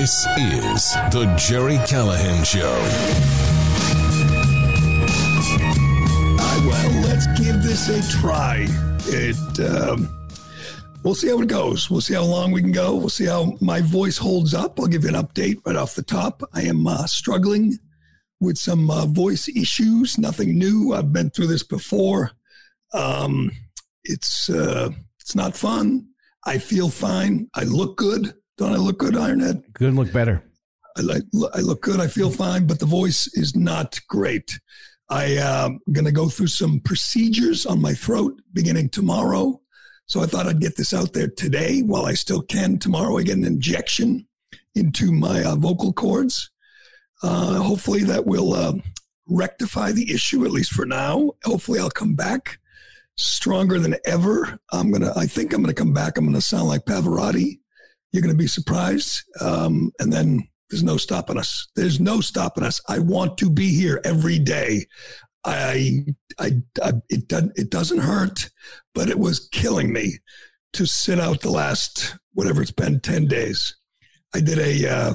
This is The Gerry Callahan Show. Well, let's give this a try. It. Um, we'll see how it goes. We'll see how long we can go. We'll see how my voice holds up. I'll give you an update right off the top. I am uh, struggling with some uh, voice issues. Nothing new. I've been through this before. Um, it's uh, it's not fun. I feel fine. I look good. Don't I look good, Ironhead? Good look better. I like. I look good. I feel fine, but the voice is not great. I am uh, going to go through some procedures on my throat beginning tomorrow. So I thought I'd get this out there today while I still can. Tomorrow I get an injection into my uh, vocal cords. Uh, hopefully that will uh, rectify the issue, at least for now. Hopefully I'll come back stronger than ever. I'm gonna. I think I'm gonna come back. I'm gonna sound like Pavarotti. You're gonna be surprised. Um, and then there's no stopping us. There's no stopping us. I want to be here every day. I, I, I it doesn't, it doesn't hurt, but it was killing me to sit out the last whatever it's been ten days. I did a uh,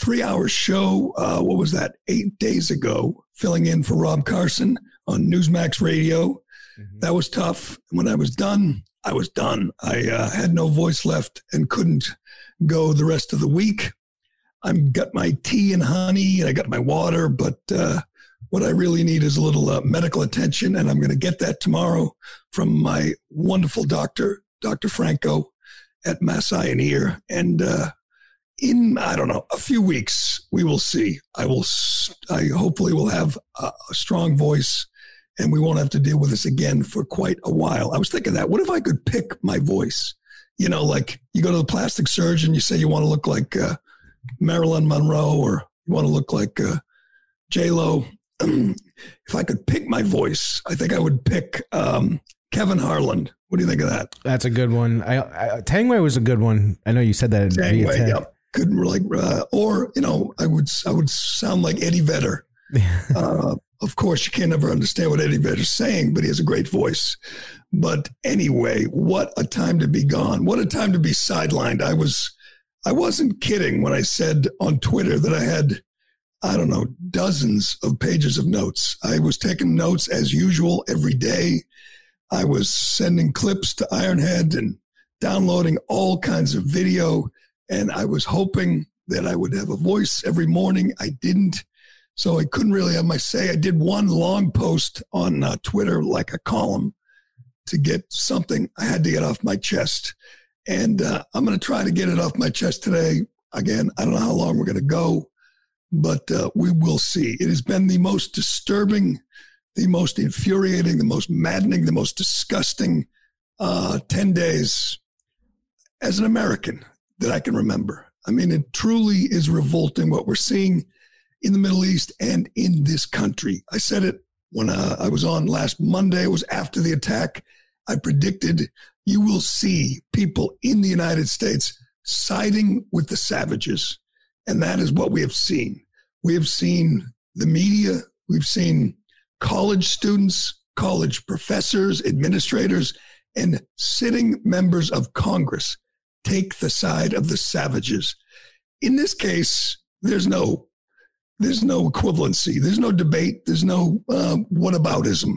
three hour show. Uh, what was that? Eight days ago, filling in for Rob Carson on Newsmax Radio. Mm-hmm. That was tough. When I was done, I was done. I uh, had no voice left and couldn't go the rest of the week. I've got my tea and honey and I got my water, but uh, what I really need is a little uh, medical attention, and I'm going to get that tomorrow from my wonderful doctor, Dr. Franco at Mass Eye and Ear. And uh, in, I don't know, a few weeks, we will see. I will, I hopefully will have a, a strong voice and we won't have to deal with this again for quite a while. I was thinking that. What if I could pick my voice? You know, like you go to the plastic surgeon, you say you want to look like uh, Marilyn Monroe or you want to look like uh, J Lo. if I could pick my voice, I think I would pick um, Kevin Harlan. What do you think of that? That's a good one. I, I Tangway was a good one. I know you said that. Tangway, yeah. Could like, uh, or you know, I would I would sound like Eddie Vedder. uh, of course, you can't ever understand what Eddie Vedder's saying, but he has a great voice. But anyway, what a time to be gone! What a time to be sidelined. I was, I wasn't kidding when I said on Twitter that I had, I don't know, dozens of pages of notes. I was taking notes as usual every day. I was sending clips to Ironhead and downloading all kinds of video, and I was hoping that I would have a voice every morning. I didn't. So I couldn't really have my say. I did one long post on uh, Twitter, like a column, to get something I had to get off my chest. And uh, I'm going to try to get it off my chest today. Again, I don't know how long we're going to go, but uh, we will see. It has been the most disturbing, the most infuriating, the most maddening, the most disgusting uh, 10 days as an American that I can remember. I mean, it truly is revolting what we're seeing in the Middle East and in this country. I said it when uh, I was on last Monday. It was after the attack. I predicted you will see people in the United States siding with the savages. And that is what we have seen. We have seen the media, we've seen college students, college professors, administrators, and sitting members of Congress take the side of the savages. In this case, there's no there's no equivalency. There's no debate. There's no uh, whataboutism.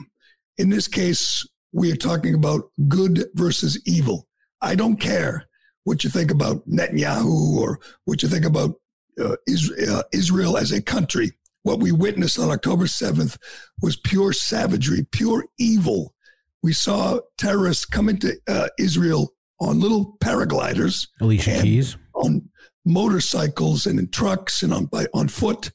In this case, we are talking about good versus evil. I don't care what you think about Netanyahu or what you think about uh, Israel, uh, Israel as a country. What we witnessed on October 7th was pure savagery, pure evil. We saw terrorists come into uh, Israel on little paragliders, Alicia Keys, on motorcycles and in trucks and on by, on foot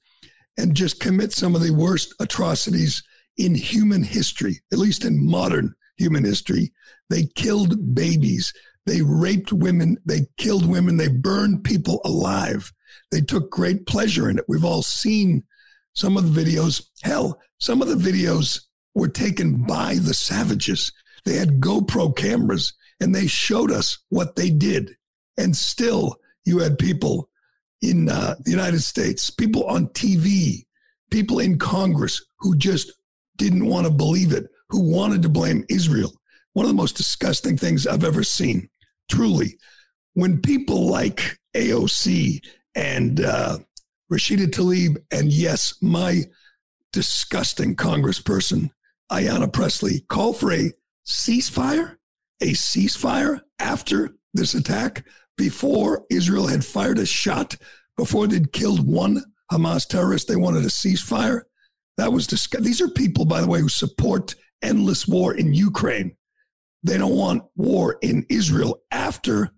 and just commit some of the worst atrocities in human history, at least in modern human history. They killed babies. They raped women. They killed women. They burned people alive. They took great pleasure in it. We've all seen some of the videos. Hell, some of the videos were taken by the savages. They had GoPro cameras and they showed us what they did. And still, you had people in uh, the United States, people on TV, people in Congress who just didn't want to believe it, who wanted to blame Israel. One of the most disgusting things I've ever seen, truly. When people like AOC and uh, Rashida Tlaib, and yes, my disgusting congressperson, Ayanna Pressley, call for a ceasefire, a ceasefire after this attack before Israel had fired a shot, before they'd killed one Hamas terrorist. They wanted a ceasefire. That was disgusting. These are people, by the way, who support endless war in Ukraine. They don't want war in Israel after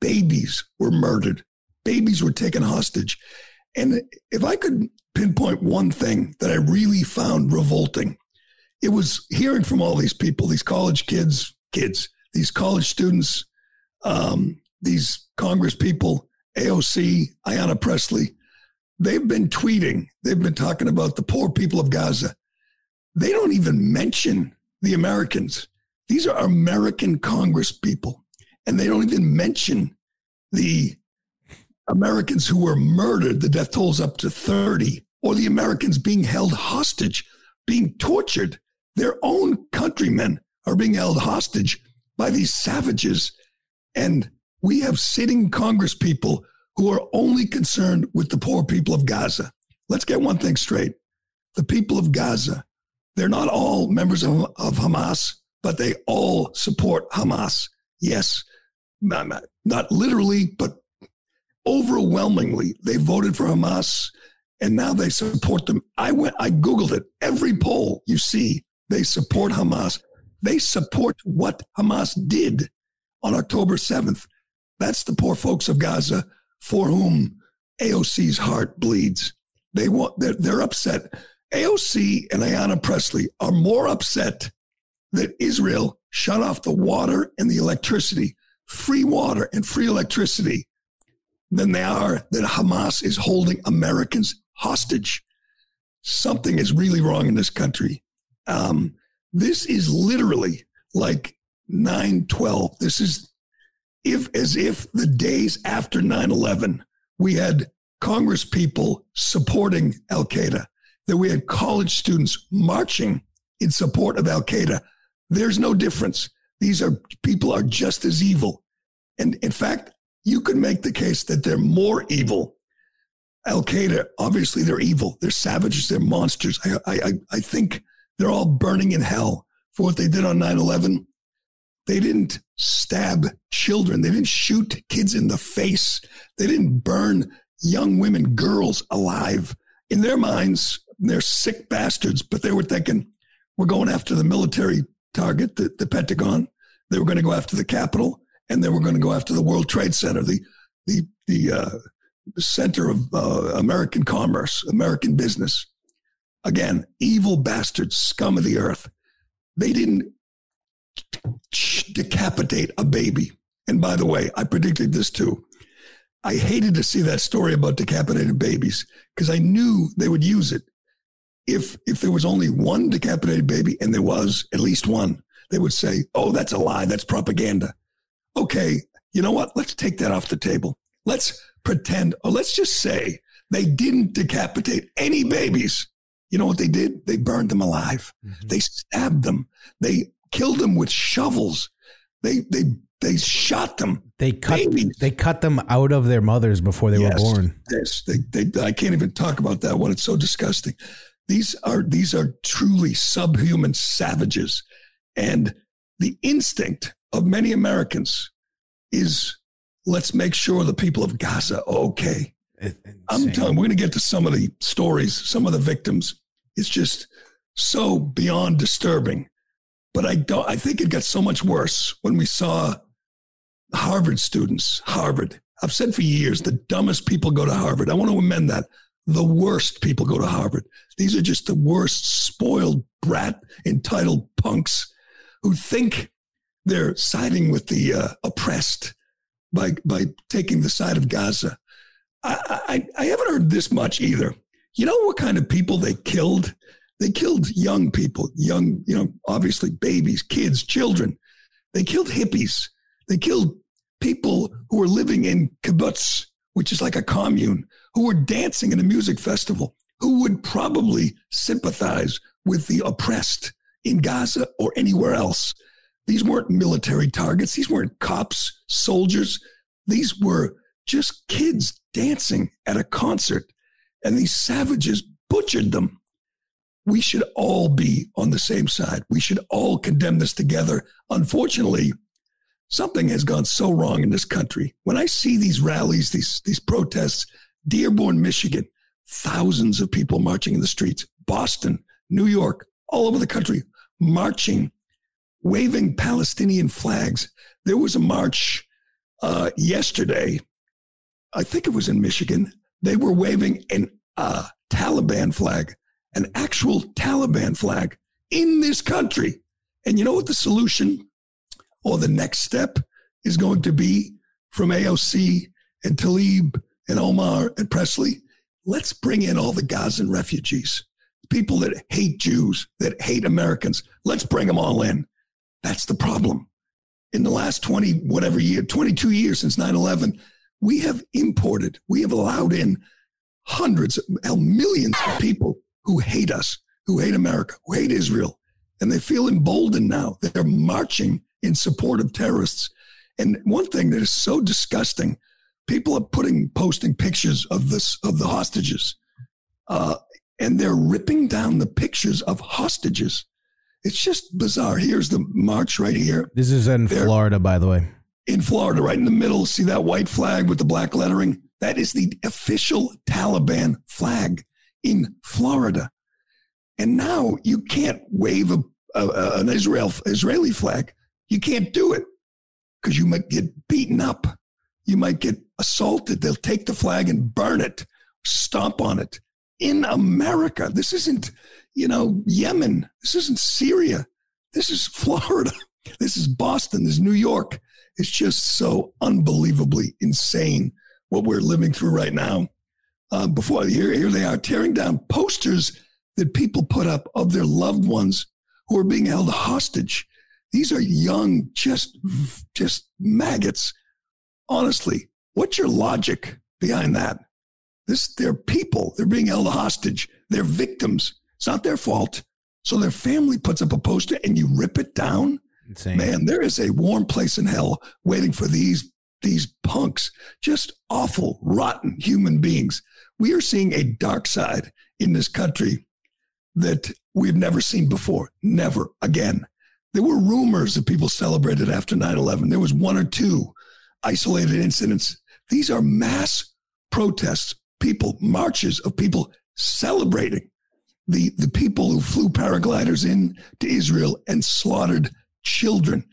babies were murdered, babies were taken hostage. And if I could pinpoint one thing that I really found revolting, it was hearing from all these people, these college kids, kids, these college students, um, these Congress people, AOC, Ayanna Pressley, they've been tweeting, they've been talking about the poor people of Gaza. They don't even mention the Americans. These are American Congress people, and they don't even mention the Americans who were murdered. The death toll's up to 30, or the Americans being held hostage, being tortured. Their own countrymen are being held hostage by these savages. And we have sitting Congress people who are only concerned with the poor people of Gaza. Let's get one thing straight. The people of Gaza, they're not all members of, of Hamas, but they all support Hamas. Yes, not, not literally, but overwhelmingly, they voted for Hamas and now they support them. I went, I Googled it. Every poll you see, they support Hamas. They support what Hamas did on October 7th. That's the poor folks of Gaza for whom AOC's heart bleeds. They want, they're, they're upset. AOC and Ayanna Pressley are more upset that Israel shut off the water and the electricity, free water and free electricity, than they are that Hamas is holding Americans hostage. Something is really wrong in this country. Um, this is literally like 912. This is if as if the days after 9-11 we had congress people supporting al-qaeda that we had college students marching in support of al-qaeda there's no difference. These are people are just as evil. And in fact you could make the case that they're more evil. Al-qaeda obviously they're evil. They're savages. They're monsters. I, I, I think they're all burning in hell for what they did on 9-11 they didn't stab children. They didn't shoot kids in the face. They didn't burn young women, girls alive. In their minds, they're sick bastards, but they were thinking, we're going after the military target, the, the Pentagon. They were going to go after the Capitol, and they were going to go after the World Trade Center, the the the, uh, center of uh, American commerce, American business. Again, evil bastards, scum of the earth. They didn't decapitate a baby. And by the way, I predicted this too. I hated to see that story about decapitated babies because I knew they would use it. If if there was only one decapitated baby, and there was at least one, they would say, "Oh, that's a lie. That's propaganda." Okay, you know what? Let's take that off the table. Let's pretend, or let's just say they didn't decapitate any babies. You know what they did? They burned them alive. Mm-hmm. They stabbed them. They killed them with shovels. They they they shot them. They cut babies. they cut them out of their mothers before they yes, were born. Yes, they, they, I can't even talk about that one. It's so disgusting. These are these are truly subhuman savages, and the instinct of many Americans is let's make sure the people of Gaza are okay. I'm telling. We're going to get to some of the stories, some of the victims. It's just so beyond disturbing but I don't. I think it got so much worse when we saw Harvard students. Harvard. I've said for years the dumbest people go to Harvard. I want to amend that. The worst people go to Harvard. These are just the worst, spoiled brat, entitled punks who think they're siding with the uh, oppressed by by taking the side of Gaza. I, I, I haven't heard this much either. You know what kind of people they killed they killed young people, young, you know, obviously babies, kids, children. They killed hippies. They killed people who were living in kibbutz, which is like a commune, who were dancing in a music festival, who would probably sympathize with the oppressed in Gaza or anywhere else. These weren't military targets. These weren't cops, soldiers. These were just kids dancing at a concert and these savages butchered them. We should all be on the same side. We should all condemn this together. Unfortunately, something has gone so wrong in this country. When I see these rallies, these, these protests, Dearborn, Michigan, thousands of people marching in the streets, Boston, New York, all over the country, marching, waving Palestinian flags. There was a march uh, yesterday. I think it was in Michigan. They were waving an uh, Taliban flag, an actual Taliban flag in this country. And you know what the solution or the next step is going to be from AOC and Tlaib and Omar and Pressley? Let's bring in all the Gazan refugees, people that hate Jews, that hate Americans. Let's bring them all in. That's the problem. In the last 20, whatever year, 22 years since 9 11, we have imported, we have allowed in hundreds, millions of people who hate us, who hate America, who hate Israel. And they feel emboldened now. They're marching in support of terrorists. And one thing that is so disgusting, people are putting, posting pictures of this, of the hostages. Uh, and they're ripping down the pictures of hostages. It's just bizarre. Here's the march right here. This is in they're, Florida, by the way. In Florida, right in the middle. See that white flag with the black lettering? That is the official Taliban flag in Florida. And now you can't wave a, a, an Israel, Israeli flag. You can't do it because you might get beaten up. You might get assaulted. They'll take the flag and burn it, stomp on it in America. This isn't, you know, Yemen. This isn't Syria. This is Florida. This is Boston. This is New York. It's just so unbelievably insane what we're living through right now. Uh, before here, here they are tearing down posters that people put up of their loved ones who are being held hostage. These are young, just just maggots. Honestly, what's your logic behind that? This they're people. They're being held hostage. They're victims. It's not their fault. So their family puts up a poster and you rip it down. Insane. Man, there is a warm place in hell waiting for these these punks, just awful, rotten human beings. We are seeing a dark side in this country that we've never seen before. Never again. There were rumors that people celebrated after 9 11. There was one or two isolated incidents. These are mass protests, people, marches of people celebrating the, the people who flew paragliders in to Israel and slaughtered children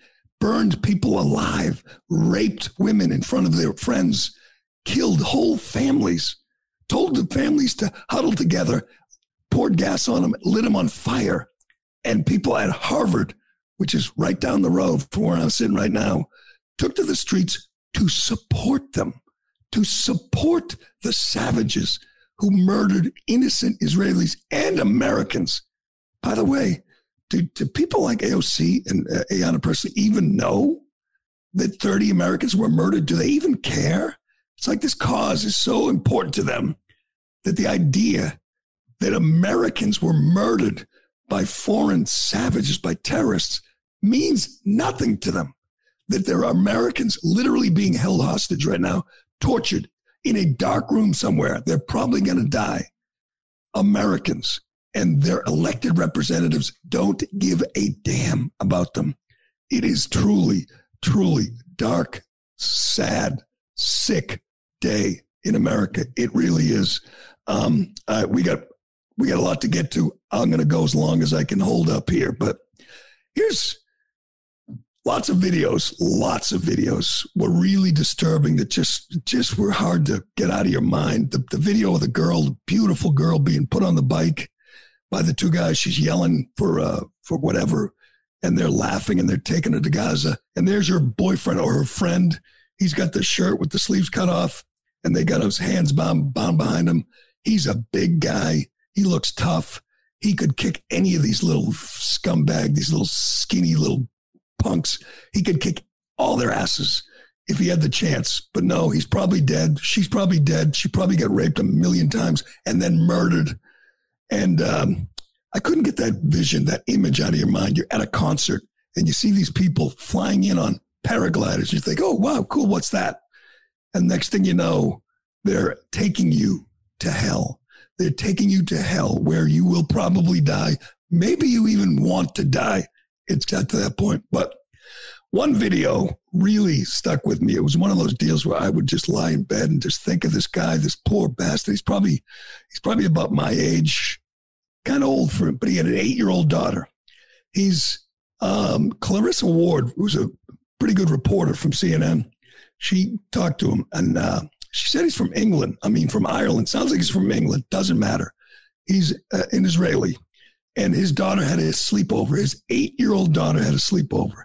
burned people alive, raped women in front of their friends, killed whole families, told the families to huddle together, poured gas on them, lit them on fire. And people at Harvard, which is right down the road from where I'm sitting right now, took to the streets to support them, to support the savages who murdered innocent Israelis and Americans. By the way, do, do people like AOC and uh, Ayanna Pressley even know that 30 Americans were murdered? Do they even care? It's like this cause is so important to them that the idea that Americans were murdered by foreign savages, by terrorists, means nothing to them. That there are Americans literally being held hostage right now, tortured in a dark room somewhere. They're probably going to die. Americans and their elected representatives don't give a damn about them. It is truly, truly dark, sad, sick day in America. It really is. Um, uh, we got we got a lot to get to. I'm going to go as long as I can hold up here, but here's lots of videos. Lots of videos were really disturbing. That just just were hard to get out of your mind. The, the video of the girl, the beautiful girl, being put on the bike by the two guys. She's yelling for uh, for whatever, and they're laughing and they're taking her to Gaza. And there's her boyfriend or her friend. He's got the shirt with the sleeves cut off, and they got his hands bound bound behind him. He's a big guy. He looks tough. He could kick any of these little scumbag, these little skinny little punks. He could kick all their asses if he had the chance. But no, he's probably dead. She's probably dead. She probably got raped a million times and then murdered and um, I couldn't get that vision, that image out of your mind. You're at a concert and you see these people flying in on paragliders. You think, oh, wow, cool. What's that? And next thing you know, they're taking you to hell. They're taking you to hell where you will probably die. Maybe you even want to die. It's got to that point. But one video really stuck with me. It was one of those deals where I would just lie in bed and just think of this guy, this poor bastard. He's probably he's probably about my age, kind of old for him, but he had an eight year old daughter. He's um, Clarissa Ward, who's a pretty good reporter from CNN. She talked to him and uh, she said he's from England. I mean, from Ireland. Sounds like he's from England. Doesn't matter. He's uh, an Israeli. And his daughter had a sleepover. His eight year old daughter had a sleepover.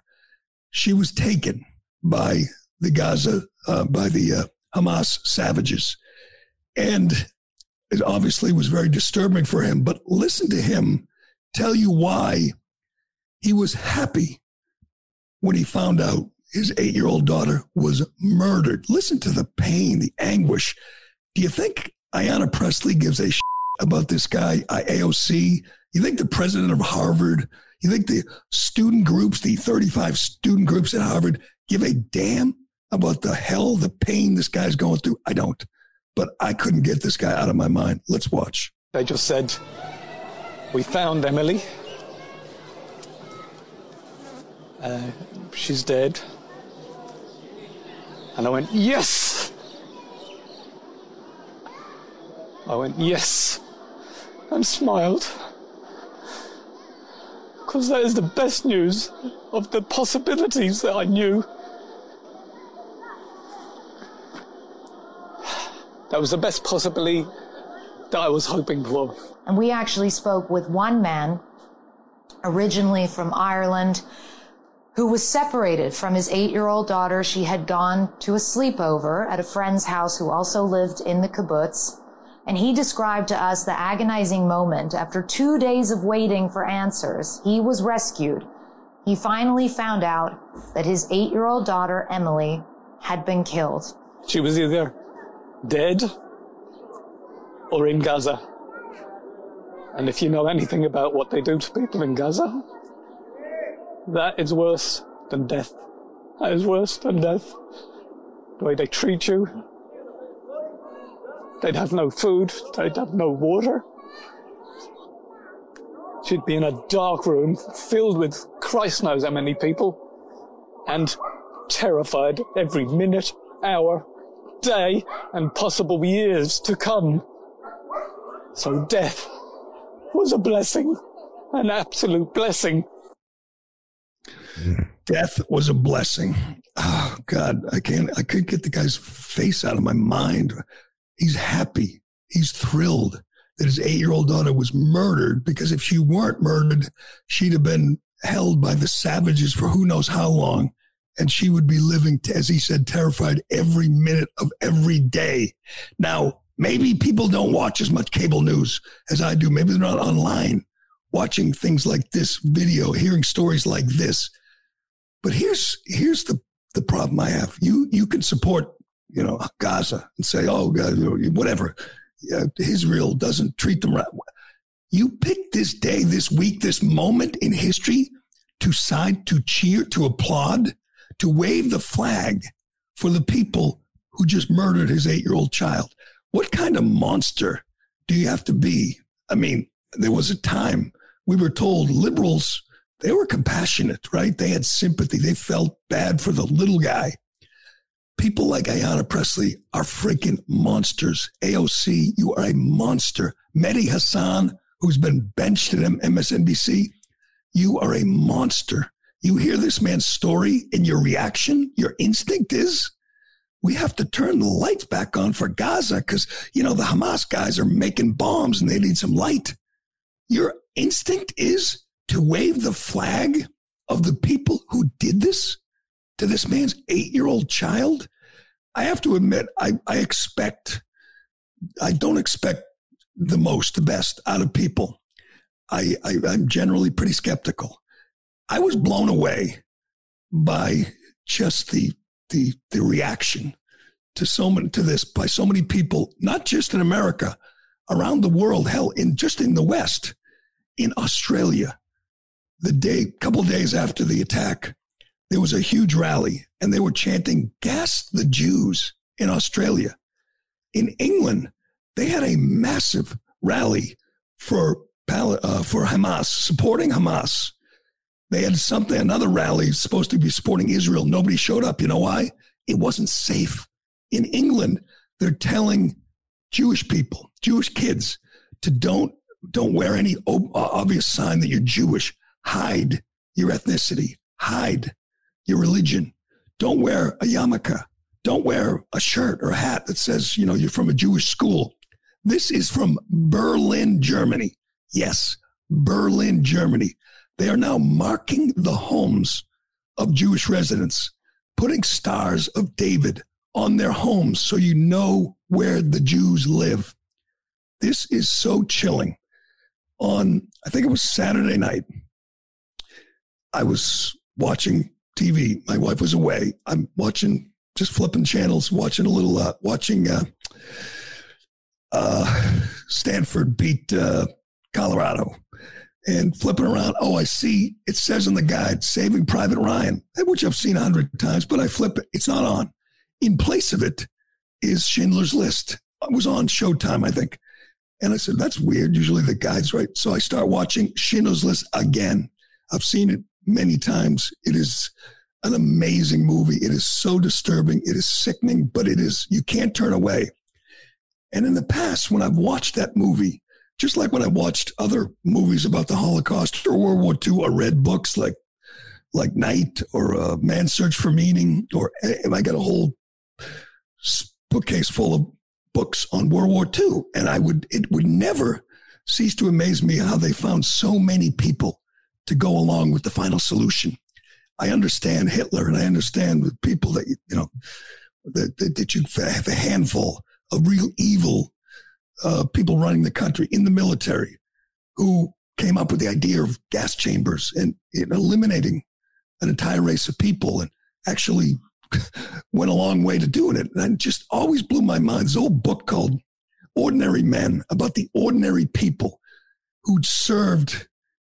She was taken by the Gaza, uh, by the uh, Hamas savages. And it obviously was very disturbing for him. But listen to him tell you why he was happy when he found out his eight year old daughter was murdered. Listen to the pain, the anguish. Do you think Ayanna Pressley gives a shit about this guy, AOC? You think the president of Harvard, you think the student groups, the 35 student groups at Harvard, give a damn about the hell, the pain this guy's going through? I don't. But I couldn't get this guy out of my mind. Let's watch. They just said, We found Emily. Uh, she's dead. And I went, Yes! I went, Yes! And smiled. Because that is the best news of the possibilities that I knew. That was the best possibility that I was hoping for. And we actually spoke with one man, originally from Ireland, who was separated from his eight year old daughter. She had gone to a sleepover at a friend's house who also lived in the kibbutz. And he described to us the agonizing moment after two days of waiting for answers. He was rescued. He finally found out that his eight year old daughter, Emily, had been killed. She was either dead or in Gaza. And if you know anything about what they do to people in Gaza, that is worse than death. That is worse than death. The way they treat you. They'd have no food. They'd have no water. She'd be in a dark room filled with Christ knows how many people and terrified every minute, hour, day, and possible years to come. So death was a blessing, an absolute blessing. Death was a blessing. Oh God, I can't. I couldn't get the guy's face out of my mind. He's happy. He's thrilled that his eight-year-old daughter was murdered because if she weren't murdered, she'd have been held by the savages for who knows how long, and she would be living, as he said, terrified every minute of every day. Now, maybe people don't watch as much cable news as I do. Maybe they're not online watching things like this video, hearing stories like this. But here's here's the the problem I have. You you can support you know Gaza and say, oh whatever. Yeah, Israel doesn't treat them right. You pick this day, this week, this moment in history to side, to cheer, to applaud, to wave the flag for the people who just murdered his eight year old child. What kind of monster do you have to be? I mean, there was a time we were told liberals, they were compassionate, right? They had sympathy. They felt bad for the little guy. People like Ayanna Pressley are freaking monsters. AOC, you are a monster. Mehdi Hasan, who's been benched at MSNBC, you are a monster. You hear this man's story and your reaction, your instinct is, we have to turn the lights back on for Gaza because, you know, the Hamas guys are making bombs and they need some light. Your instinct is to wave the flag of the people who did this to this man's eight year old child. I have to admit, I, I expect, I don't expect the most, the best out of people. I, I, I'm generally pretty skeptical. I was blown away by just the the the reaction to so many to this by so many people, not just in America, around the world, hell, in just in the West, in Australia, the day couple days after the attack, there was a huge rally and they were chanting "Gas the Jews" in Australia. In England, they had a massive rally for uh, for Hamas, supporting Hamas. They had something, another rally supposed to be supporting Israel. Nobody showed up. You know why? It wasn't safe. In England, they're telling Jewish people, Jewish kids, to don't don't wear any uh, obvious sign that you're Jewish. Hide your ethnicity. Hide your religion. Don't wear a yarmulke. Don't wear a shirt or a hat that says, you know, you're from a Jewish school. This is from Berlin, Germany. Yes, Berlin, Germany. They are now marking the homes of Jewish residents, putting stars of David on their homes so you know where the Jews live. This is so chilling. On, I think it was Saturday night, I was watching TV. My wife was away. I'm watching, just flipping channels, watching a little, uh, watching uh, uh, Stanford beat uh, Colorado and flipping around. Oh, I see it says in the guide, Saving Private Ryan, which I've seen a hundred times, but I flip it. It's not on. In place of it is Schindler's List. It was on Showtime, I think. And I said, that's weird. Usually the guide's right. So I start watching Schindler's List again. I've seen it many times. It is an amazing movie. It is so disturbing. It is sickening, but it is, you can't turn away. And in the past, when I've watched that movie, just like when I watched other movies about the Holocaust or World War II or read books like like Night or uh, Man's Search for Meaning, or and I got a whole bookcase full of books on World War II, and I would it would never cease to amaze me how they found so many people to go along with the final solution. I understand Hitler, and I understand the people that you know that, that, that you have a handful of real evil uh, people running the country in the military who came up with the idea of gas chambers and, and eliminating an entire race of people and actually went a long way to doing it. And it just always blew my mind. This old book called Ordinary Men about the ordinary people who'd served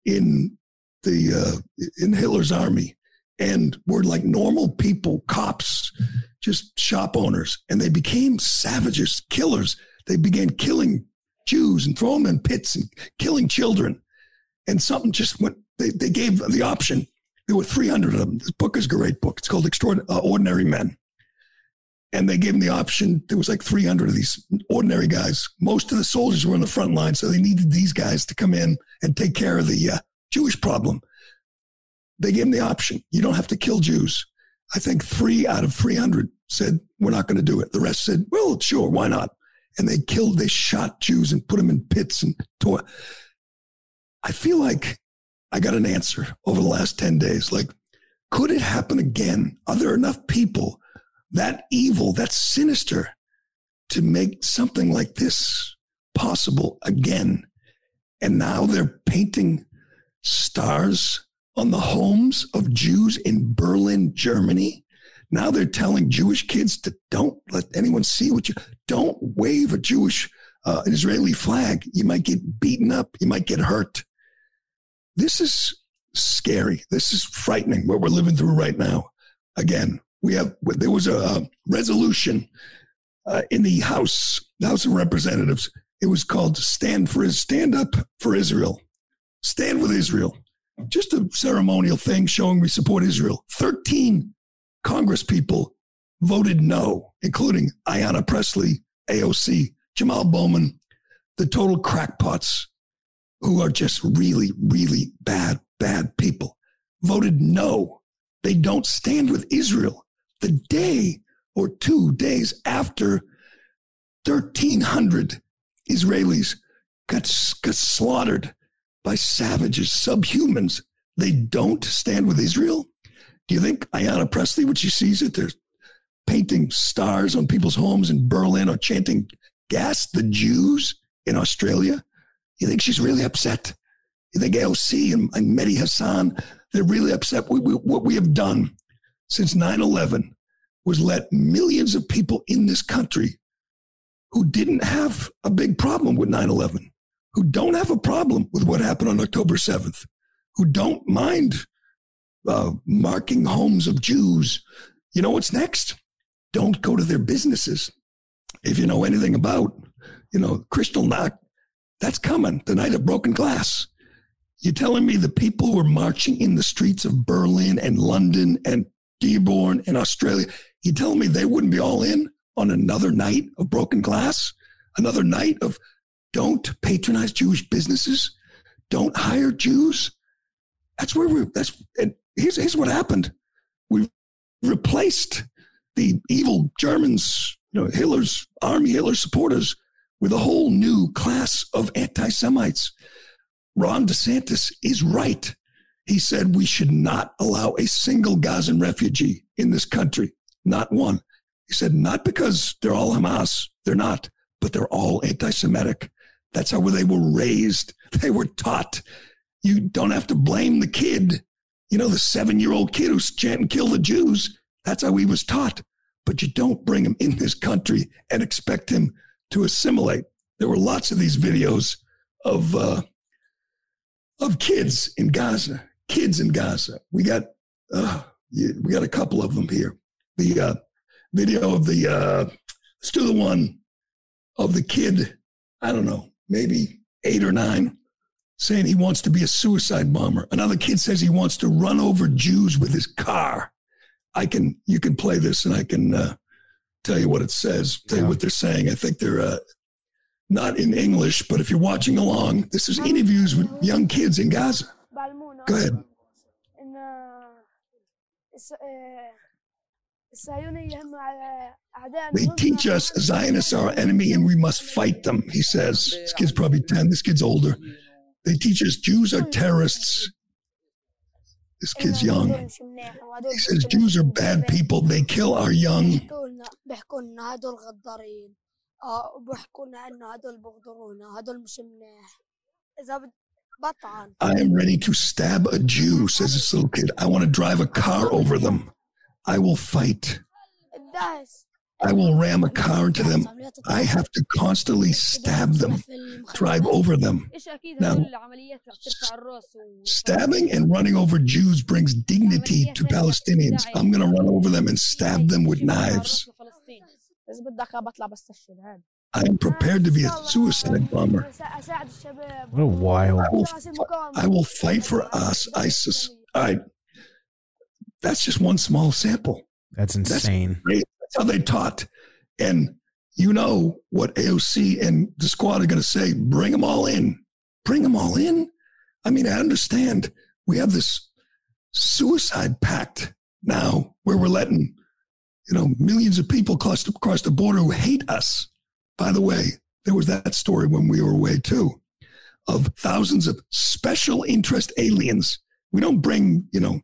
in the uh, in Hitler's army and were like normal people, cops, just shop owners, and they became savages, killers. They began killing Jews and throwing them in pits and killing children. And something just went, they, they gave the option. There were 300 of them. This book is a great book. It's called Extraordinary, uh, Ordinary Men. And they gave them the option. There was like 300 of these ordinary guys. Most of the soldiers were on the front line, so they needed these guys to come in and take care of the uh, Jewish problem. They gave them the option. You don't have to kill Jews. I think three out of 300 said, we're not going to do it. The rest said, well, sure, why not? And they killed, they shot Jews and put them in pits and tore. I feel like I got an answer over the last 10 days. Like, could it happen again? Are there enough people that evil, that sinister to make something like this possible again? And now they're painting stars on the homes of Jews in Berlin, Germany. Now they're telling Jewish kids to don't let anyone see what you don't wave a Jewish, uh, an Israeli flag. You might get beaten up. You might get hurt. This is scary. This is frightening what we're living through right now. Again, we have, there was a, a resolution uh, in the House, the House of Representatives. It was called Stand for Stand Up for Israel. Stand with Israel just a ceremonial thing showing we support Israel. 13 Congress people voted no, including Ayanna Pressley, AOC, Jamal Bowman, the total crackpots who are just really, really bad, bad people, voted no. They don't stand with Israel. The day or two days after 1,300 Israelis got, got slaughtered by savages, subhumans. They don't stand with Israel. Do you think Ayanna Pressley, when she sees it, they're painting stars on people's homes in Berlin or chanting gas the Jews in Australia? You think she's really upset? You think AOC and, and Mehdi Hasan, they're really upset? We, we, what we have done since 9 11 was let millions of people in this country who didn't have a big problem with 9 11 who don't have a problem with what happened on October 7th, who don't mind uh, marking homes of Jews. You know what's next? Don't go to their businesses. if you know anything about, you know, Kristallnacht, that's coming the night of broken glass. You're telling me the people who are marching in the streets of Berlin and London and Dearborn and Australia, you're telling me they wouldn't be all in on another night of broken glass? Another night of don't patronize Jewish businesses, don't hire Jews. That's where we're. that's and here's here's what happened. We replaced the evil Germans, you know, Hitler's army, Hitler supporters, with a whole new class of anti Semites. Ron DeSantis is right. He said we should not allow a single Gazan refugee in this country, not one. He said, not because they're all Hamas, they're not, but they're all anti Semitic. That's how they were raised. They were taught. You don't have to blame the kid, you know, the seven year old kid who's chanting, kill the Jews. That's how he was taught. But you don't bring him in this country and expect him to assimilate. There were lots of these videos of, uh, of kids in Gaza, kids in Gaza. We got, uh, we got a couple of them here. The uh, video of the, uh, let's do the one of the kid, I don't know, maybe eight or nine, saying he wants to be a suicide bomber. Another kid says he wants to run over Jews with his car. I can, you can play this and I can uh, tell you what it says, tell you what they're saying. I think they're uh, not in English, but if you're watching along, this is interviews with young kids in Gaza. Go ahead. They teach us Zionists are our enemy and we must fight them, he says. This kid's probably 10, this kid's older. They teach us Jews are terrorists. This kid's young. He says Jews are bad people. They kill our young. I am ready to stab a Jew, says this little kid. I want to drive a car over them. I will fight. I will ram a car into them. I have to constantly stab them, drive over them. Now, stabbing and running over Jews brings dignity to Palestinians. I'm going to run over them and stab them with knives. I am prepared to be a suicide bomber. What a wild. I will, I will fight for us, ISIS. Right. That's just one small sample. That's insane. That's, That's how they taught. And you know what AOC and the squad are going to say bring them all in. Bring them all in. I mean, I understand we have this suicide pact now where we're letting, you know, millions of people across, across the border who hate us. By the way, there was that story when we were away too of thousands of special interest aliens. We don't bring, you know,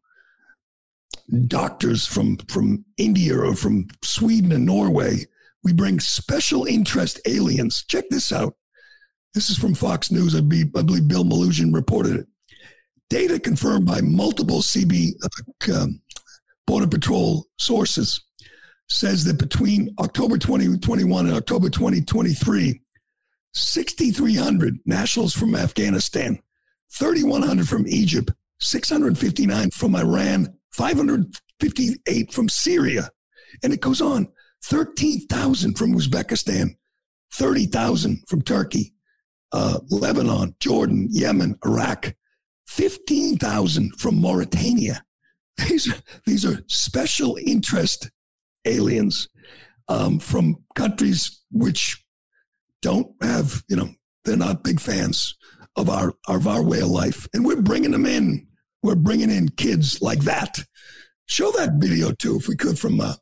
doctors from, from India or from Sweden and Norway. We bring special interest aliens. Check this out. This is from Fox News. I believe, Bill Melugin reported it. Data confirmed by multiple CB uh, um, Border Patrol sources says that between October 2021 and October 2023, 6,300 nationals from Afghanistan, 3,100 from Egypt, 659 from Iran, 558 from Syria. And it goes on 13,000 from Uzbekistan, 30,000 from Turkey, uh, Lebanon, Jordan, Yemen, Iraq, 15,000 from Mauritania. These are, these are special interest aliens um, from countries which don't have, you know, they're not big fans of our of our way of life, and we're bringing them in. We're bringing in kids like that. Show that video too, if we could. From uh,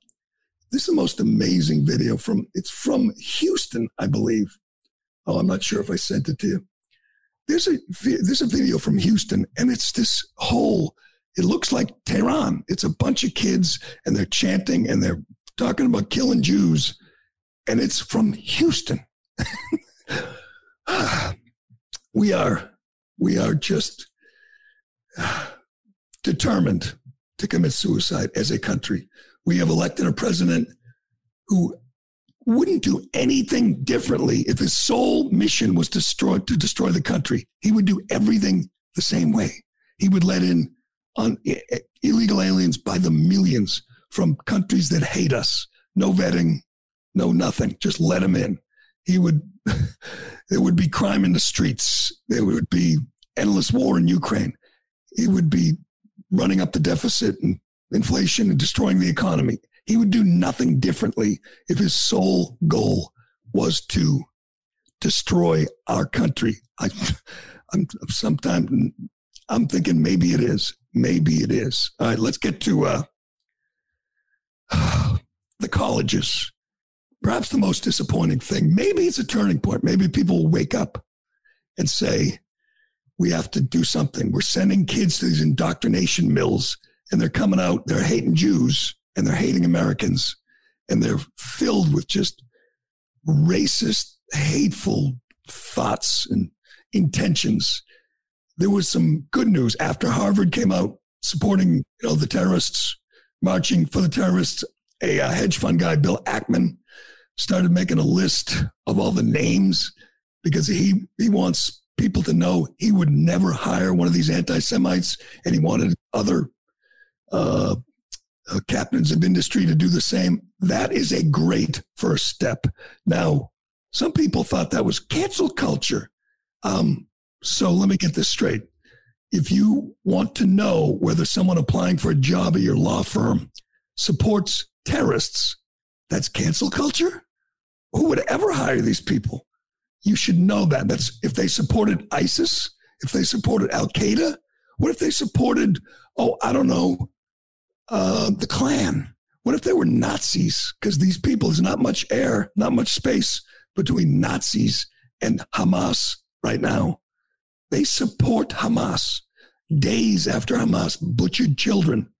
this is the most amazing video from. It's from Houston, I believe. Oh, I'm not sure if I sent it to you. There's a there's a video from Houston, and it's this whole. It looks like Tehran. It's a bunch of kids, and they're chanting and they're talking about killing Jews, and it's from Houston. we are we are just determined to commit suicide as a country. We have elected a president who wouldn't do anything differently if his sole mission was to destroy, to destroy the country. He would do everything the same way. He would let in on illegal aliens by the millions from countries that hate us. No vetting, no nothing. Just let them in. He would, there would be crime in the streets. There would be endless war in Ukraine. He would be running up the deficit and inflation and destroying the economy. He would do nothing differently if his sole goal was to destroy our country. I, I'm sometimes I'm thinking maybe it is. Maybe it is. All right, let's get to uh, the colleges. Perhaps the most disappointing thing. Maybe it's a turning point. Maybe people will wake up and say, we have to do something. We're sending kids to these indoctrination mills and they're coming out, they're hating Jews and they're hating Americans and they're filled with just racist, hateful thoughts and intentions. There was some good news after Harvard came out supporting you know the terrorists, marching for the terrorists. A, a hedge fund guy, Bill Ackman, started making a list of all the names because he he wants people to know he would never hire one of these anti-Semites, and he wanted other uh, uh, captains of industry to do the same. That is a great first step. Now, some people thought that was cancel culture. Um, so let me get this straight. If you want to know whether someone applying for a job at your law firm supports terrorists, that's cancel culture? Who would ever hire these people? You should know that. That's if they supported ISIS, if they supported Al Qaeda, what if they supported, oh, I don't know, uh, the Klan? What if they were Nazis? Because these people, there's not much air, not much space between Nazis and Hamas right now. They support Hamas days after Hamas butchered children.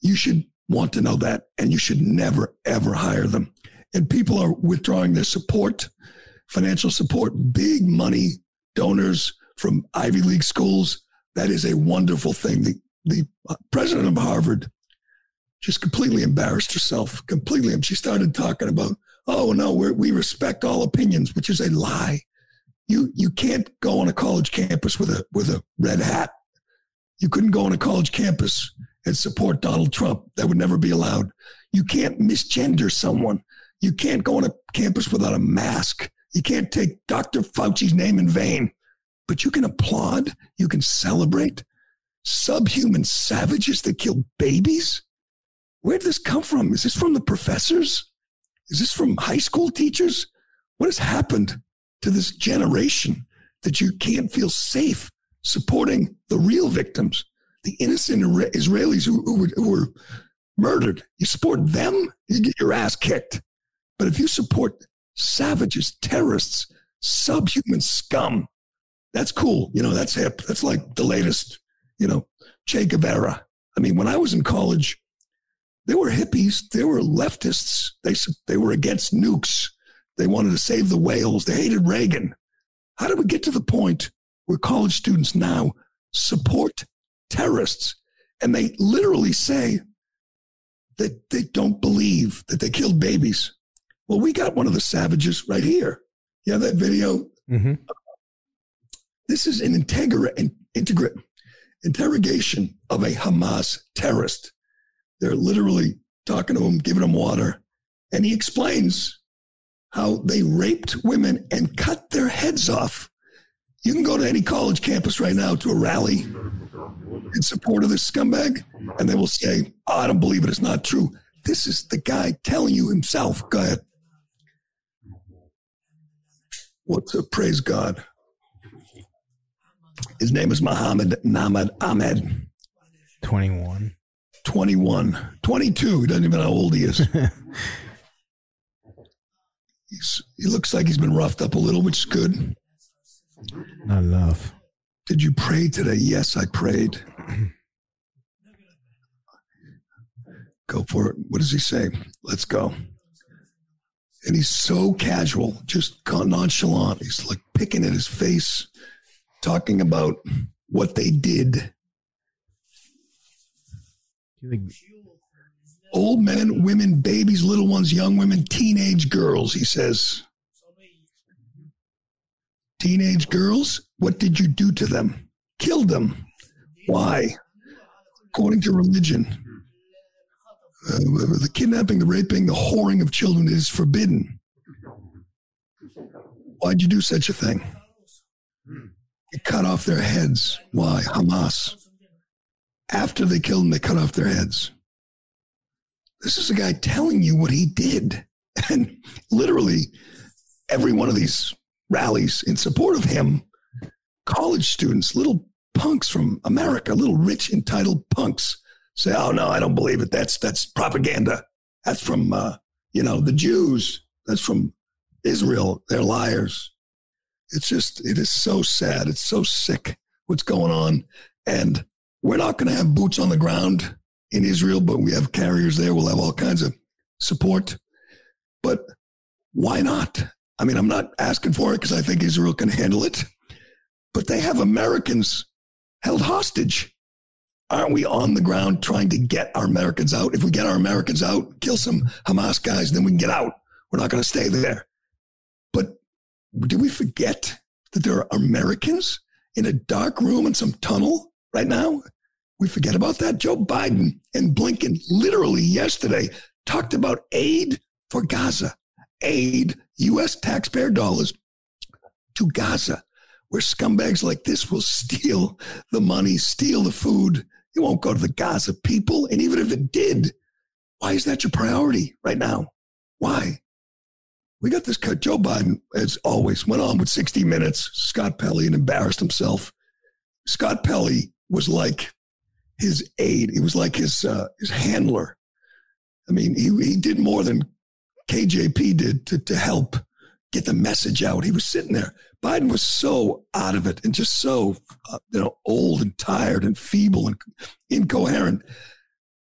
You should want to know that, and you should never, ever hire them. And people are withdrawing their support, financial support, big money donors from Ivy League schools. That is a wonderful thing. The, the uh, president of Harvard just completely embarrassed herself, completely. And she started talking about, oh, no, we respect all opinions, which is a lie. You, you can't go on a college campus with a, with a red hat. You couldn't go on a college campus and support Donald Trump. That would never be allowed. You can't misgender someone. You can't go on a campus without a mask. You can't take Dr. Fauci's name in vain, but you can applaud. You can celebrate subhuman savages that kill babies. Where did this come from? Is this from the professors? Is this from high school teachers? What has happened to this generation that you can't feel safe supporting the real victims, the innocent Israelis who, who, were, who were murdered? You support them, you get your ass kicked. But if you support savages, terrorists, subhuman scum, that's cool. You know, that's hip. That's like the latest, you know, Che Guevara. I mean, when I was in college, there were hippies. there were leftists. They, they were against nukes. They wanted to save the whales. They hated Reagan. How did we get to the point where college students now support terrorists? And they literally say that they don't believe that they killed babies. Well, we got one of the savages right here. You have that video? Mm-hmm. This is an integra- integra- interrogation of a Hamas terrorist. They're literally talking to him, giving him water. And he explains how they raped women and cut their heads off. You can go to any college campus right now to a rally in support of this scumbag, and they will say, oh, I don't believe it. It's not true. This is the guy telling you himself. Go ahead. What's up? praise God? His name is Muhammad Namad Ahmed. 21. 21, 22. He doesn't even know how old he is. He's, he looks like he's been roughed up a little, which is good. Not enough. Did you pray today? Yes, I prayed. go for it. What does he say? Let's go. And he's so casual, just nonchalant. He's like picking at his face, talking about what they did Old men, women, babies, little ones, young women, teenage girls, he says. Teenage girls, what did you do to them? Killed them. Why? According to religion. Uh, the kidnapping, the raping, the whoring of children is forbidden. Why'd you do such a thing? You cut off their heads. Why? Hamas. After they killed them, they cut off their heads. This is a guy telling you what he did. And literally, every one of these rallies in support of him, college students, little punks from America, little rich, entitled punks, say, "Oh no, I don't believe it. That's that's propaganda. That's from uh, you know the Jews. That's from Israel. They're liars." It's just it is so sad. It's so sick what's going on, and we're not going to have boots on the ground in Israel, but we have carriers there. We'll have all kinds of support. But why not? I mean, I'm not asking for it because I think Israel can handle it, but they have Americans held hostage. Aren't we on the ground trying to get our Americans out? If we get our Americans out, kill some Hamas guys, then we can get out. We're not going to stay there. But do we forget that there are Americans in a dark room in some tunnel right now? We forget about that. Joe Biden and Blinken literally yesterday talked about aid for Gaza, aid, U.S. taxpayer dollars to Gaza, where scumbags like this will steal the money, steal the food. It won't go to the Gaza people. And even if it did, why is that your priority right now? Why? We got this cut. Joe Biden, as always, went on with 60 Minutes, Scott Pelley, and embarrassed himself. Scott Pelley was like his aide. He was like his uh, his handler. I mean, he he did more than KJP did to to help get the message out. He was sitting there. Biden was so out of it and just so uh, you know old and tired and feeble and incoherent.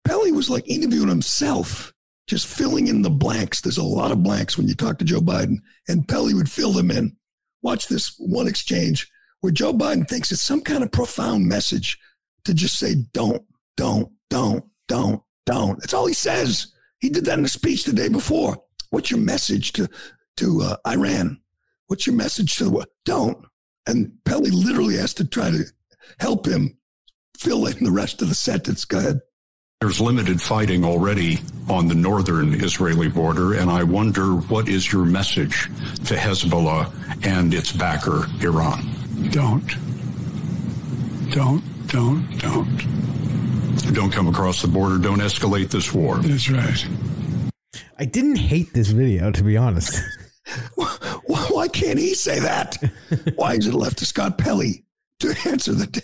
Pelley was like interviewing himself, just filling in the blanks. There's a lot of blanks when you talk to Joe Biden, and Pelley would fill them in. Watch this one exchange where Joe Biden thinks it's some kind of profound message to just say, don't, don't, don't, don't, don't. That's all he says. He did that in a speech the day before. What's your message to, to uh, Iran? What's your message to the world? Don't. And Pelley literally has to try to help him fill in the rest of the sentence. Go ahead. There's limited fighting already on the northern Israeli border, and I wonder what is your message to Hezbollah and its backer, Iran? Don't. Don't don't, don't. Don't come across the border. Don't escalate this war. That's right. I didn't hate this video, to be honest. Why can't he say that? Why is it left to Scott Pelley to answer the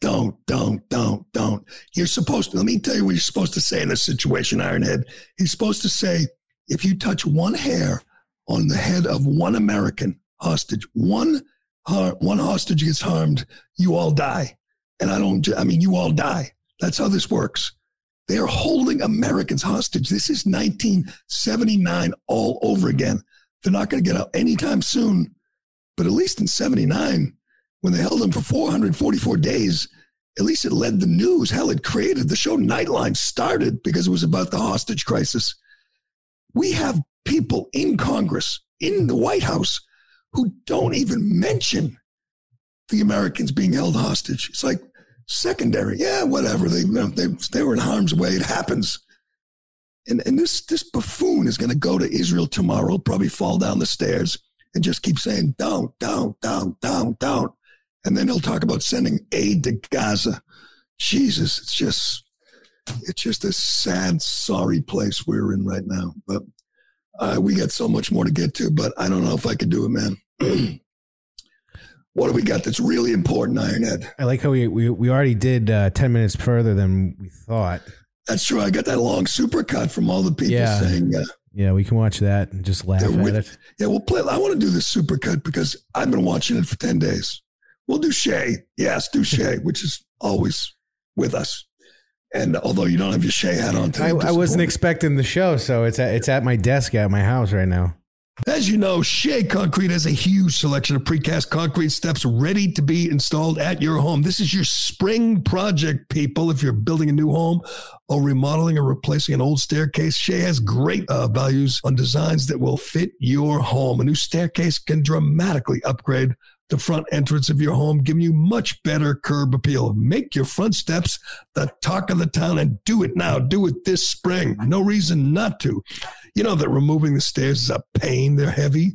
don't, don't, don't, don't? You're supposed to, let me tell you what you're supposed to say in this situation, Ironhead. He's supposed to say, if you touch one hair on the head of one American hostage, one, uh, one hostage gets harmed, you all die. And I don't, I mean, you all die. That's how this works. They are holding Americans hostage. This is 1979 all over again. They're not going to get out anytime soon. But at least in 79, when they held them for 444 days, at least it led the news. Hell, it created the show Nightline started because it was about the hostage crisis. We have people in Congress, in the White House, who don't even mention the Americans being held hostage. It's like secondary. Yeah, whatever. They, they, they were in harm's way. It happens. And, and this, this buffoon is going to go to Israel tomorrow, probably fall down the stairs and just keep saying, down, down, down, down, down. And then he'll talk about sending aid to Gaza. Jesus, it's just, it's just a sad, sorry place we're in right now. But uh, we got so much more to get to, but I don't know if I could do it, man. what do we got that's really important, Ironhead? I like how we we, we already did uh, ten minutes further than we thought. That's true. I got that long supercut from all the people yeah. saying. Uh, yeah, we can watch that and just laugh at it. Yeah, we'll play. I want to do this supercut because I've been watching it for ten days. We'll do Shea. Yes, do Shea, which is always with us. And although you don't have your Shea hat on today, I, I wasn't expecting the show, so it's at, it's at my desk at my house right now. As you know, Shea Concrete has a huge selection of precast concrete steps ready to be installed at your home. This is your spring project, people. If you're building a new home or remodeling or replacing an old staircase, Shea has great uh, values on designs that will fit your home. A new staircase can dramatically upgrade the front entrance of your home, giving you much better curb appeal. Make your front steps the talk of the town and do it now. Do it this spring. No reason not to. You know that removing the stairs is a pain. They're heavy,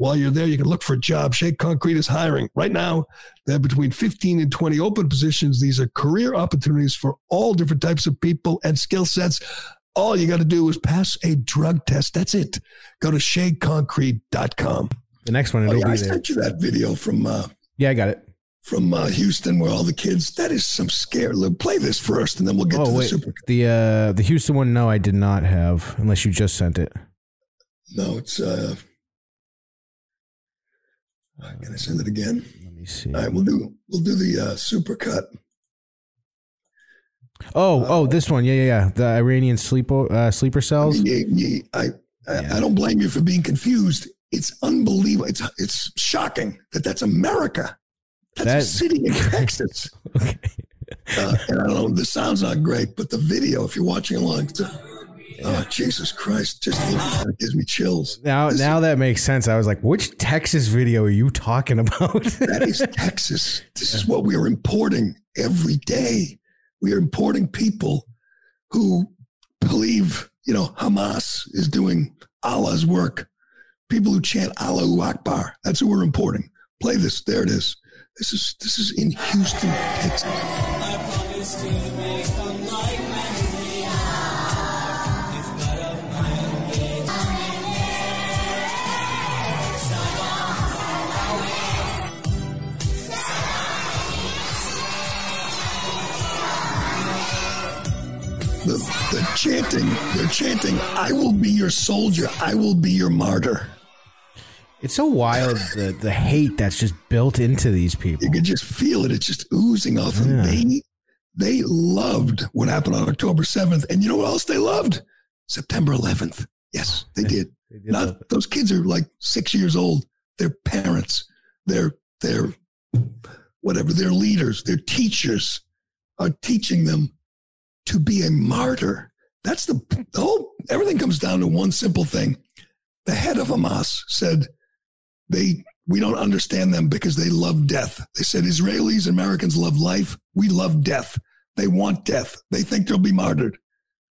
while you're there, you can look for a job. Shea Concrete is hiring. Right now, they have between 15 and 20 open positions. These are career opportunities for all different types of people and skill sets. All you got to do is pass a drug test. That's it. Go to sheaconcrete.com. The next one, Oh, yeah, I sent you that video from uh, Yeah, I got it. from uh, Houston where all the kids. That is some scare. Look, Play this first, and then we'll get to Oh the super. the uh, the Houston one. No, I did not have, unless you just sent it. No, it's. uh Can I send it again? Let me see. All right, we'll do we'll do the uh, super cut. Oh, oh, this one. Yeah, yeah, yeah. The Iranian sleeper uh, sleeper cells. you- you- I, I, I don't blame you for being confused. It's unbelievable. It's it's shocking that that's America. That's a city in Texas. Okay. Uh, and I don't know. The sound's not great, but the video, if you're watching along, oh Jesus Christ! Just looking at it gives me chills. Now, This- now that makes sense. I was like, which Texas video are you talking about? That is Texas. This is what we are importing every day. We are importing people who believe, you know, Hamas is doing Allah's work. People who chant Allahu Akbar. That's who we're importing. Play this. There it is. This is this is in Houston, Texas. The, the chanting, they're chanting, I will be your soldier, I will be your martyr. it's so wild the the hate that's just built into these people. You can just feel it. It's just oozing off them. They they loved what happened on October 7th. And you know what else they loved? September 11th. Yes, they did. They did Not those kids are like six years old. Their parents, their their whatever, their leaders, their teachers are teaching them to be a martyr. That's the, the whole everything comes down to one simple thing. The head of Hamas said they we don't understand them because they love death. They said Israelis, Americans love life. We love death. They want death. They think they'll be martyred.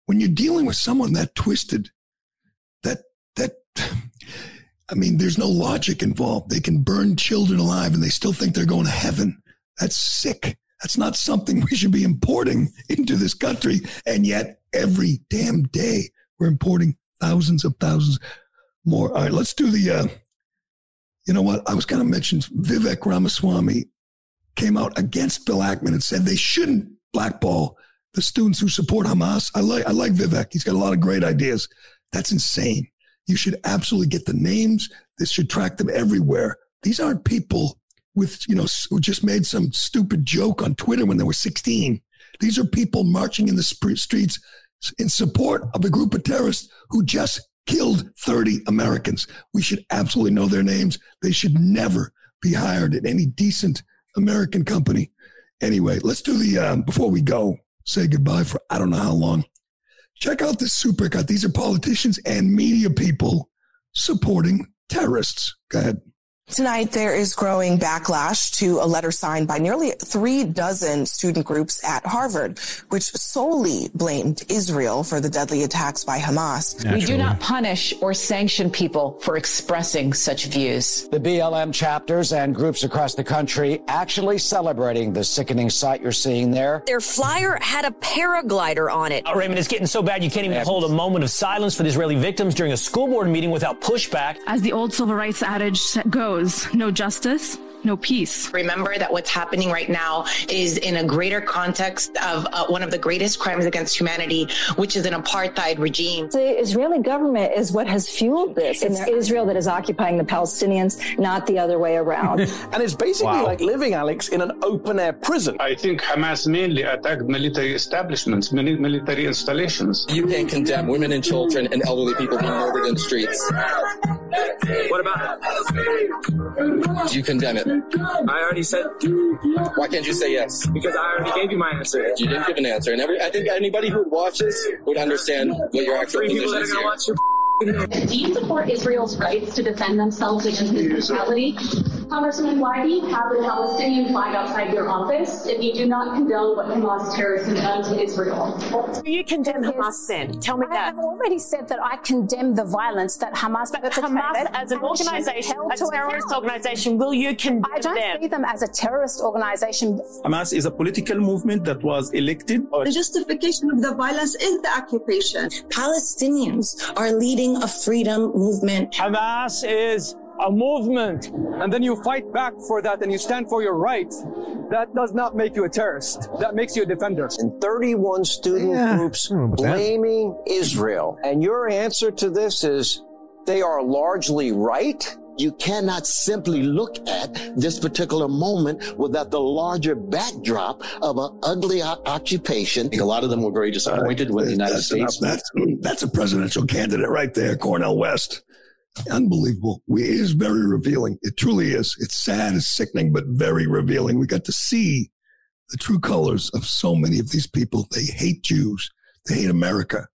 When you're dealing with someone that twisted, that that I mean, there's no logic involved. They can burn children alive and they still think they're going to heaven. That's sick. That's not something we should be importing into this country. And yet, every damn day, we're importing thousands of thousands more. All right, let's do the. Uh, you know what? I was going to mention Vivek Ramaswamy came out against Bill Ackman and said they shouldn't blackball the students who support Hamas. I like I like Vivek. He's got a lot of great ideas. That's insane. You should absolutely get the names. This should track them everywhere. These aren't people with, you know, who just made some stupid joke on Twitter when they were 16. These are people marching in the streets in support of a group of terrorists who just killed 30 Americans. We should absolutely know their names. They should never be hired at any decent American company. Anyway, let's do the, um, before we go, say goodbye for I don't know how long. Check out this supercut. These are politicians and media people supporting terrorists. Go ahead. Tonight, there is growing backlash to a letter signed by nearly three dozen student groups at Harvard, which solely blamed Israel for the deadly attacks by Hamas. We do not punish or sanction people for expressing such views. The BLM chapters and groups across the country actually celebrating the sickening sight you're seeing there. Their flyer had a paraglider on it. Uh, Raymond, it's getting so bad you can't even hold a moment of silence for the Israeli victims during a school board meeting without pushback. As the old civil rights adage goes, no justice, no peace. Remember that what's happening right now is in a greater context of uh, one of the greatest crimes against humanity, which is an apartheid regime. The Israeli government is what has fueled this. It's Israel that is occupying the Palestinians, not the other way around. and it's basically wow. like living, Alex, in an open air prison. I think Hamas mainly attacked military establishments, military installations. You can't condemn women and children and elderly people being murdered in the streets. What about it? Do you condemn it? I already said. Why can't you say yes? Because I already gave you my answer. You didn't give an answer, and every I think anybody who watches would understand what your actual Three position is here. Do you support Israel's rights to defend themselves against this brutality? Congressman, why do you have the Palestinian flag outside your office if you do not condone what Hamas terrorists have done to Israel? Do you condemn Hamas then? Tell me that. I've already said that I condemn the violence that Hamas But Hamas as an organization, a terrorist organization, will you condemn I don't them? see them as a terrorist organization. Hamas is a political movement that was elected. The justification of the violence is the occupation. Palestinians are leading a freedom movement. Hamas is a movement, and then you fight back for that and you stand for your rights. That does not make you a terrorist. That makes you a defender. And 31 student Yeah, groups I don't know about that. blaming Israel. And your answer to this is they are largely right. You cannot simply look at this particular moment without the larger backdrop of an ugly o- occupation. A lot of them were very disappointed with the United that's States. enough. That's, that's a presidential candidate right there, Cornel West. Unbelievable. We, it is very revealing. It truly is. It's sad, it's sickening, but very revealing. We got to see the true colors of so many of these people. They hate Jews. They hate America.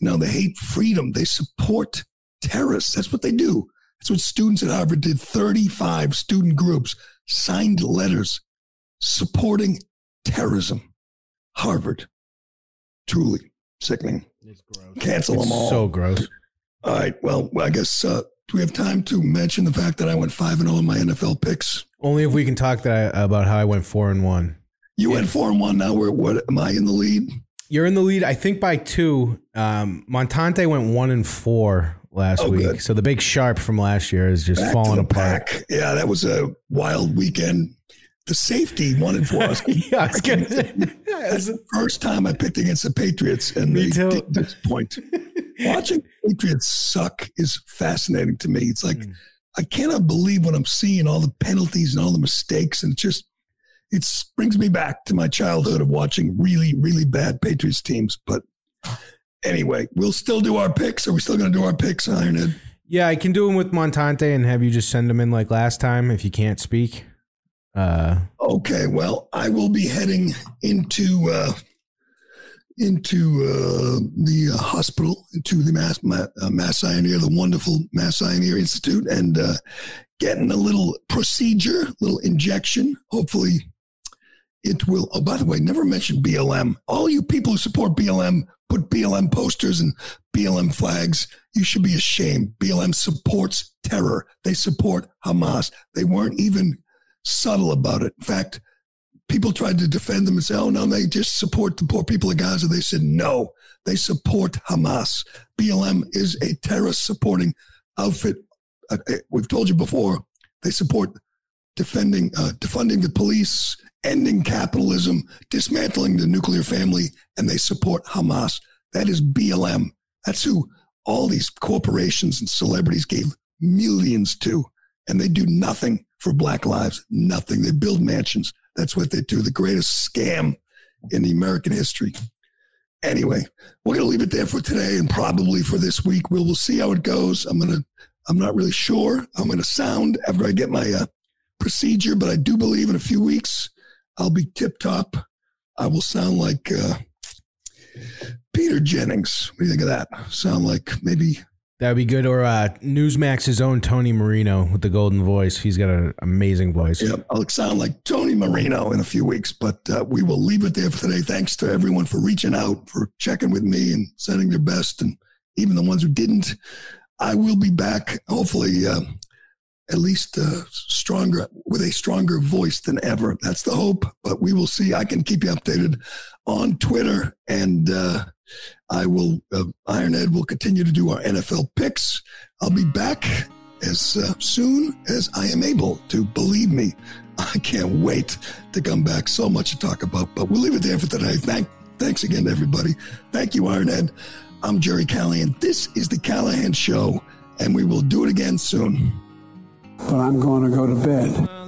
You know, they hate freedom. They support terrorists. That's what they do. That's what students at Harvard did. 35 student groups signed letters supporting terrorism. Harvard. Truly sickening. It's gross. Cancel It's them all. so gross. All right. Well, I guess uh, do we have time to mention the fact that I went five and zero in my NFL picks? Only if we can talk that about how I went four and one. You went four and one. Now we're what? Am I in the lead? You're in the lead, I think, by two. Um, Montante went one and four last Oh, week, good. so the big sharp from last year is just Back falling apart. pack. Yeah, that was a wild weekend. The safety wanted for us. yeah, I was gonna That's the first time I picked against the Patriots, and they did disappoint. Watching Patriots suck is fascinating to me. It's like I cannot believe what I'm seeing, all the penalties and all the mistakes, and it just it brings me back to my childhood of watching really, really bad Patriots teams. But anyway, we'll still do our picks. Are we still going to do our picks, Ironhead? Yeah, I can do them with Montante and have you just send them in like last time if you can't speak. Uh, Okay, well, I will be heading into uh, into uh, the uh, hospital, into the Mass Ma- uh, Mass the wonderful Mass Pioneer Institute, and uh, getting a little procedure, little injection. Hopefully, it will. Oh, by the way, never mentioned BLM. All you people who support BLM, put BLM posters and BLM flags. You should be ashamed. BLM supports terror. They support Hamas. They weren't even subtle about it. In fact, people tried to defend them and say, oh, no, they just support the poor people of Gaza. They said, no, they support Hamas. BLM is a terrorist supporting outfit. Uh, uh, we've told you before, they support defending, uh, defunding the police, ending capitalism, dismantling the nuclear family, and they support Hamas. That is BLM. That's who all these corporations and celebrities gave millions to, and they do nothing for Black lives. Nothing. They build mansions. That's what they do. The greatest scam in the American history. Anyway, we're going to leave it there for today and probably for this week. We'll, we'll see how it goes. I'm going to, I'm not really sure. I'm going to sound after I get my uh, procedure, but I do believe in a few weeks I'll be tip top. I will sound like uh, Peter Jennings. What do you think of that? Sound like maybe that'd be good. Or uh, Newsmax's own Tony Marino with the golden voice. He's got an amazing voice. Yep, I'll sound like Tony Marino in a few weeks, but uh, we will leave it there for today. Thanks to everyone for reaching out, for checking with me and sending their best, and even the ones who didn't. I will be back, hopefully, uh, at least uh, stronger, with a stronger voice than ever. That's the hope, but we will see. I can keep you updated on Twitter, and uh, I will, uh, Ironhead will continue to do our NFL picks. I'll be back as uh, soon as I am able to. Believe me, I can't wait to come back. So much to talk about, but we'll leave it there for today. Thank, thanks again to everybody. Thank you, Ironhead. I'm Gerry Callahan. This is the Callahan Show, and we will do it again soon. But I'm going to go to bed.